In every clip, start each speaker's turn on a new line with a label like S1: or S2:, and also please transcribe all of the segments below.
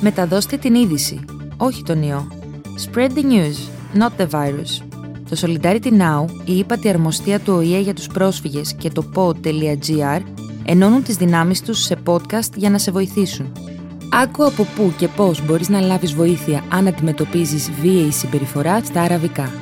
S1: Μεταδώστε την είδηση, όχι τον ιό. Spread the news, not the virus. Το Solidarity Now, η ύπατη αρμοστία του ΟΗΕ για τους πρόσφυγες και το pod.gr ενώνουν τις δυνάμεις τους σε podcast για να σε βοηθήσουν. Άκου από πού και πώς μπορείς να λάβεις βοήθεια αν αντιμετωπίζεις βίαιη συμπεριφορά στα αραβικά.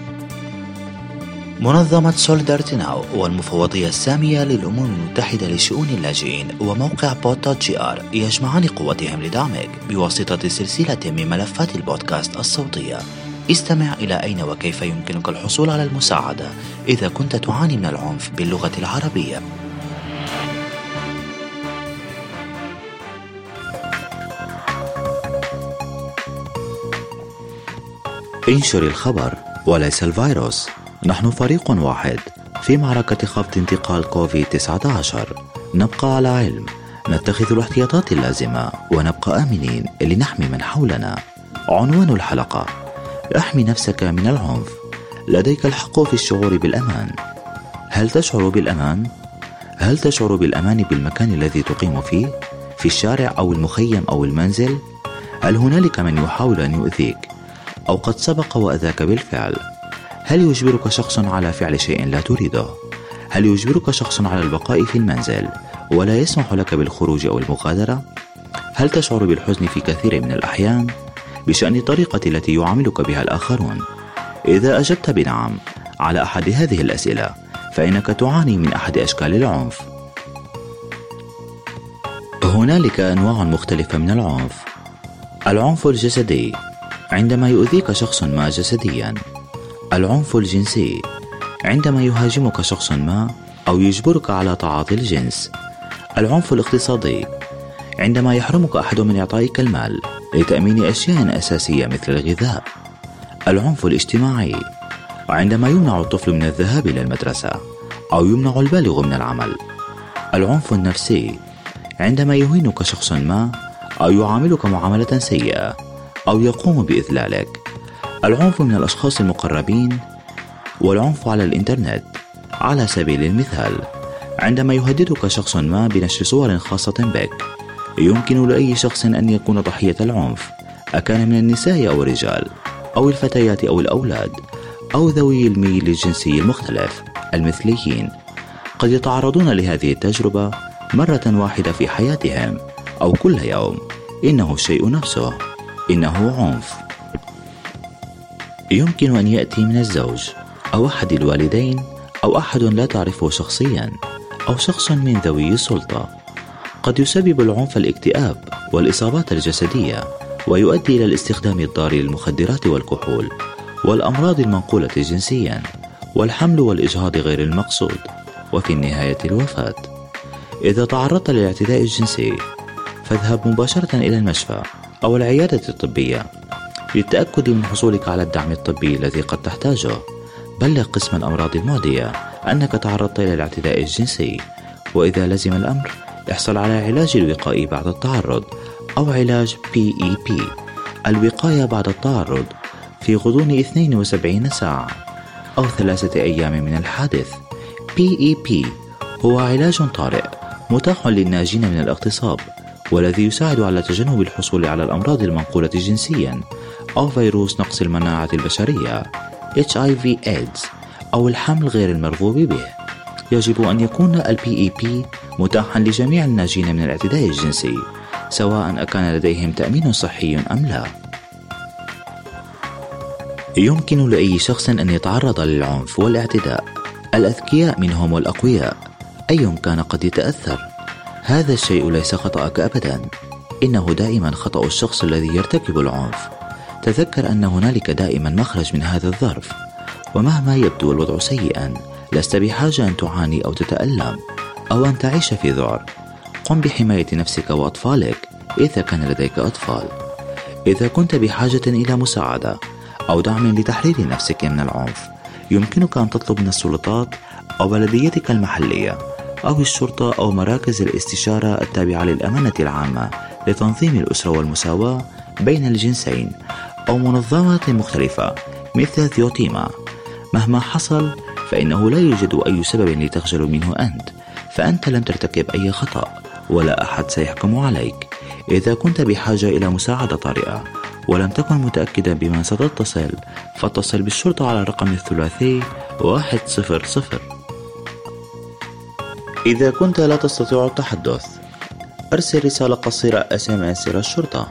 S2: منظمة سوليدارتي ناو والمفوضية السامية للأمم المتحدة لشؤون اللاجئين وموقع بوت جي آر يجمعان قوتهم لدعمك بواسطة سلسلة من ملفات البودكاست الصوتية. استمع إلى أين وكيف يمكنك الحصول على المساعدة إذا كنت تعاني من العنف باللغة العربية؟ انشر الخبر وليس الفيروس. نحن فريق واحد في معركة خفض انتقال كوفيد 19 نبقى على علم نتخذ الاحتياطات اللازمة ونبقى آمنين لنحمي من حولنا عنوان الحلقة احمي نفسك من العنف لديك الحق في الشعور بالأمان هل تشعر بالأمان؟ هل تشعر بالأمان بالمكان الذي تقيم فيه؟ في الشارع أو المخيم أو المنزل؟ هل هنالك من يحاول أن يؤذيك؟ أو قد سبق وأذاك بالفعل؟ هل يجبرك شخص على فعل شيء لا تريده؟ هل يجبرك شخص على البقاء في المنزل ولا يسمح لك بالخروج أو المغادرة؟ هل تشعر بالحزن في كثير من الأحيان بشأن الطريقة التي يعاملك بها الآخرون؟ إذا أجبت بنعم على أحد هذه الأسئلة فإنك تعاني من أحد أشكال العنف. هنالك أنواع مختلفة من العنف. العنف الجسدي عندما يؤذيك شخص ما جسديا العنف الجنسي. عندما يهاجمك شخص ما أو يجبرك على تعاطي الجنس. العنف الاقتصادي. عندما يحرمك أحد من إعطائك المال لتأمين أشياء أساسية مثل الغذاء. العنف الاجتماعي. وعندما يمنع الطفل من الذهاب إلى المدرسة أو يمنع البالغ من العمل. العنف النفسي. عندما يهينك شخص ما أو يعاملك معاملة سيئة أو يقوم بإذلالك. العنف من الأشخاص المقربين والعنف على الإنترنت على سبيل المثال عندما يهددك شخص ما بنشر صور خاصة بك يمكن لأي شخص أن يكون ضحية العنف أكان من النساء أو الرجال أو الفتيات أو الأولاد أو ذوي الميل الجنسي المختلف المثليين. قد يتعرضون لهذه التجربة مرة واحدة في حياتهم أو كل يوم. إنه الشيء نفسه. إنه عنف. يمكن أن يأتي من الزوج أو أحد الوالدين أو أحد لا تعرفه شخصيا أو شخص من ذوي السلطة. قد يسبب العنف الاكتئاب والإصابات الجسدية ويؤدي إلى الاستخدام الضار للمخدرات والكحول والأمراض المنقولة جنسيا والحمل والإجهاض غير المقصود وفي النهاية الوفاة. إذا تعرضت للاعتداء الجنسي فاذهب مباشرة إلى المشفى أو العيادة الطبية. للتأكد من حصولك على الدعم الطبي الذي قد تحتاجه. بلغ قسم الأمراض المعدية أنك تعرضت إلى الاعتداء الجنسي. وإذا لزم الأمر احصل على علاج الوقائي بعد التعرض أو علاج PEP الوقاية بعد التعرض في غضون 72 ساعة أو ثلاثة أيام من الحادث. PEP هو علاج طارئ متاح للناجين من الاغتصاب والذي يساعد على تجنب الحصول على الأمراض المنقولة جنسيا. أو فيروس نقص المناعة البشرية HIV AIDS أو الحمل غير المرغوب به. يجب أن يكون ال PEP متاحا لجميع الناجين من الاعتداء الجنسي سواء أكان لديهم تأمين صحي أم لا. يمكن لأي شخص أن يتعرض للعنف والاعتداء. الأذكياء منهم والأقوياء أي كان قد يتأثر؟ هذا الشيء ليس خطأك أبدا. إنه دائما خطأ الشخص الذي يرتكب العنف. تذكر أن هنالك دائما مخرج من هذا الظرف. ومهما يبدو الوضع سيئا لست بحاجة أن تعاني أو تتألم أو أن تعيش في ذعر. قم بحماية نفسك وأطفالك إذا كان لديك أطفال. إذا كنت بحاجة إلى مساعدة أو دعم لتحرير نفسك من العنف يمكنك أن تطلب من السلطات أو بلديتك المحلية أو الشرطة أو مراكز الاستشارة التابعة للأمانة العامة لتنظيم الأسرة والمساواة بين الجنسين أو منظمات مختلفة مثل ثيوتيما. مهما حصل فإنه لا يوجد أي سبب لتخجل منه أنت. فأنت لم ترتكب أي خطأ ولا أحد سيحكم عليك. إذا كنت بحاجة إلى مساعدة طارئة ولم تكن متأكدا بمن ستتصل فاتصل بالشرطة على الرقم الثلاثي 100 إذا كنت لا تستطيع التحدث أرسل رسالة قصيرة SMS إلى الشرطة.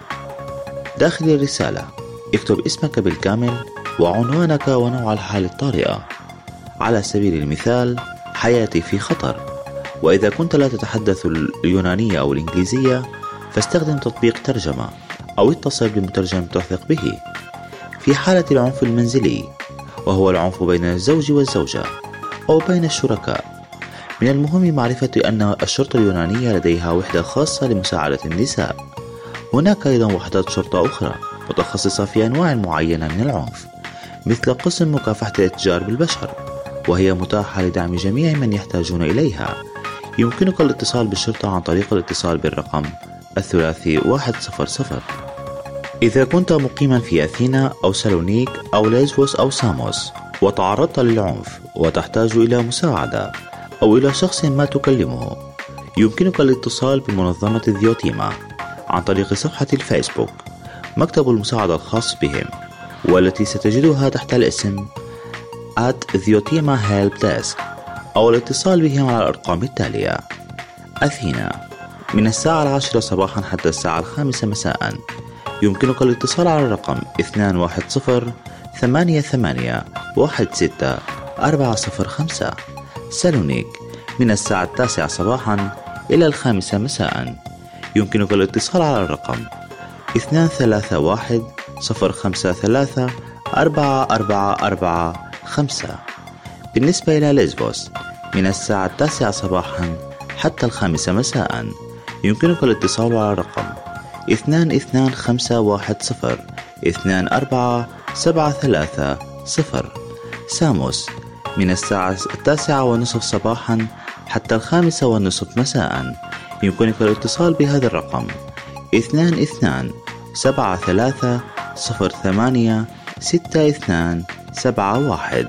S2: داخل الرسالة. اكتب اسمك بالكامل وعنوانك ونوع الحالة الطارئة. على سبيل المثال حياتي في خطر. وإذا كنت لا تتحدث اليونانية أو الإنجليزية فاستخدم تطبيق ترجمة أو اتصل بمترجم تثق به. في حالة العنف المنزلي وهو العنف بين الزوج والزوجة أو بين الشركاء. من المهم معرفة أن الشرطة اليونانية لديها وحدة خاصة لمساعدة النساء. هناك أيضا وحدات شرطة أخرى. متخصصة في أنواع معينة من العنف مثل قسم مكافحة الأتجار بالبشر وهي متاحة لدعم جميع من يحتاجون إليها. يمكنك الاتصال بالشرطة عن طريق الاتصال بالرقم الثلاثي 100 إذا كنت مقيما في أثينا أو سالونيك أو ليزوس أو ساموس وتعرضت للعنف وتحتاج إلى مساعدة أو إلى شخص ما تكلمه يمكنك الاتصال بمنظمة ذيوتيما عن طريق صفحة الفيسبوك. مكتب المساعدة الخاص بهم والتي ستجدها تحت الاسم at ذيوتيما Help Desk أو الاتصال بهم على الأرقام التالية. أثينا من الساعة العاشرة صباحا حتى الساعة الخامسة مساء. يمكنك الاتصال على الرقم 210 ثمانية ثمانية واحد ستة أربعة صفر خمسة. سالونيك من الساعة التاسعة صباحا إلى الخامسة مساء. يمكنك الاتصال على الرقم اثنان ثلاثة واحد صفر خمسة ثلاثة أربعة أربعة أربعة خمسة. بالنسبة إلى ليزبوس من الساعة التاسعة صباحا حتى الخامسة مساء. يمكنك الاتصال على الرقم اثنان اثنان خمسة واحد صفر اثنان أربعة سبعة ثلاثة صفر. ساموس من الساعة التاسعة والنصف صباحا حتى الخامسة والنصف مساء. يمكنك الاتصال بهذا الرقم اثنان اثنان سبعة ثلاثة صفر ثمانية ستة اثنان سبعة واحد.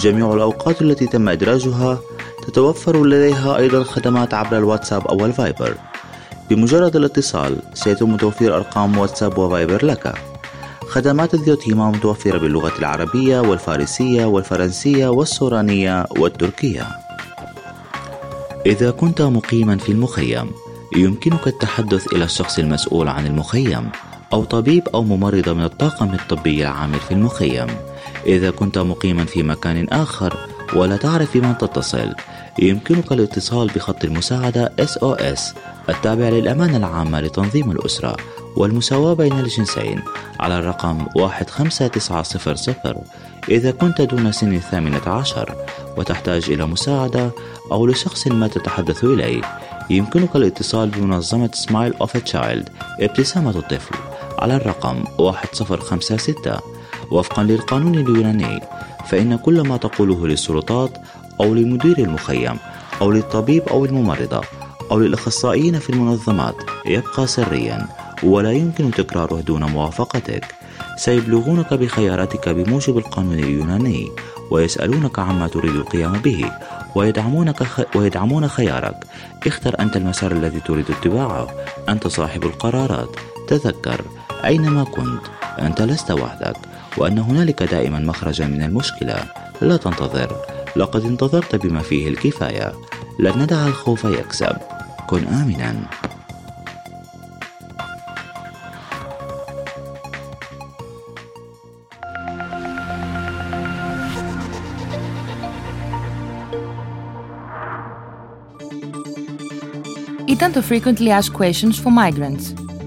S2: جميع الأوقات التي تم إدراجها تتوفر لديها أيضا خدمات عبر الواتساب أو الفايبر. بمجرد الاتصال سيتم توفير أرقام واتساب وفايبر لك. خدمات الذيوتيما متوفرة باللغة العربية والفارسية والفرنسية والسورانية والتركية. إذا كنت مقيما في المخيم يمكنك التحدث إلى الشخص المسؤول عن المخيم. أو طبيب أو ممرضة من الطاقم الطبي العامل في المخيم. إذا كنت مقيما في مكان آخر ولا تعرف بمن تتصل يمكنك الاتصال بخط المساعدة SOS التابع للأمانة العامة لتنظيم الأسرة والمساواة بين الجنسين على الرقم 15900 إذا كنت دون سن الثامنة عشر وتحتاج إلى مساعدة أو لشخص ما تتحدث إليه يمكنك الاتصال بمنظمة Smile of Child ابتسامة الطفل. على الرقم 1056 وفقا للقانون اليوناني فإن كل ما تقوله للسلطات أو لمدير المخيم أو للطبيب أو الممرضة أو للأخصائيين في المنظمات يبقى سريا ولا يمكن تكراره دون موافقتك. سيبلغونك بخياراتك بموجب القانون اليوناني ويسألونك عما تريد القيام به ويدعمونك خ... ويدعمون خيارك. اختر أنت المسار الذي تريد اتباعه. أنت صاحب القرارات. تذكر. أينما كنت أنت لست وحدك وأن هنالك دائما مخرجا من المشكلة لا تنتظر لقد انتظرت بما فيه الكفاية لن ندع الخوف يكسب كن آمنا
S1: Ήταν το Frequently Asked Questions for Migrants,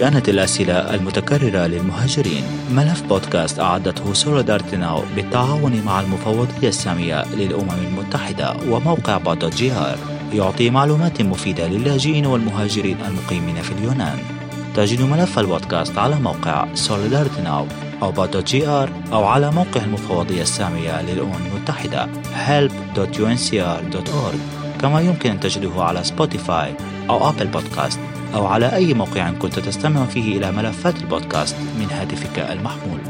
S2: كانت الأسئلة المتكررة للمهاجرين. ملف بودكاست أعدته Solidarity Now بالتعاون مع المفوضية السامية للأمم المتحدة وموقع Pod.gr يعطي معلومات مفيدة للاجئين والمهاجرين المقيمين في اليونان. تجد ملف البودكاست على موقع now أو Pod.gr أو على موقع المفوضية السامية للأمم المتحدة help.unhcr.org كما يمكن أن تجده على سبوتيفاي أو أبل بودكاست أو على أي موقع كنت تستمع فيه إلى ملفات البودكاست من هاتفك المحمول.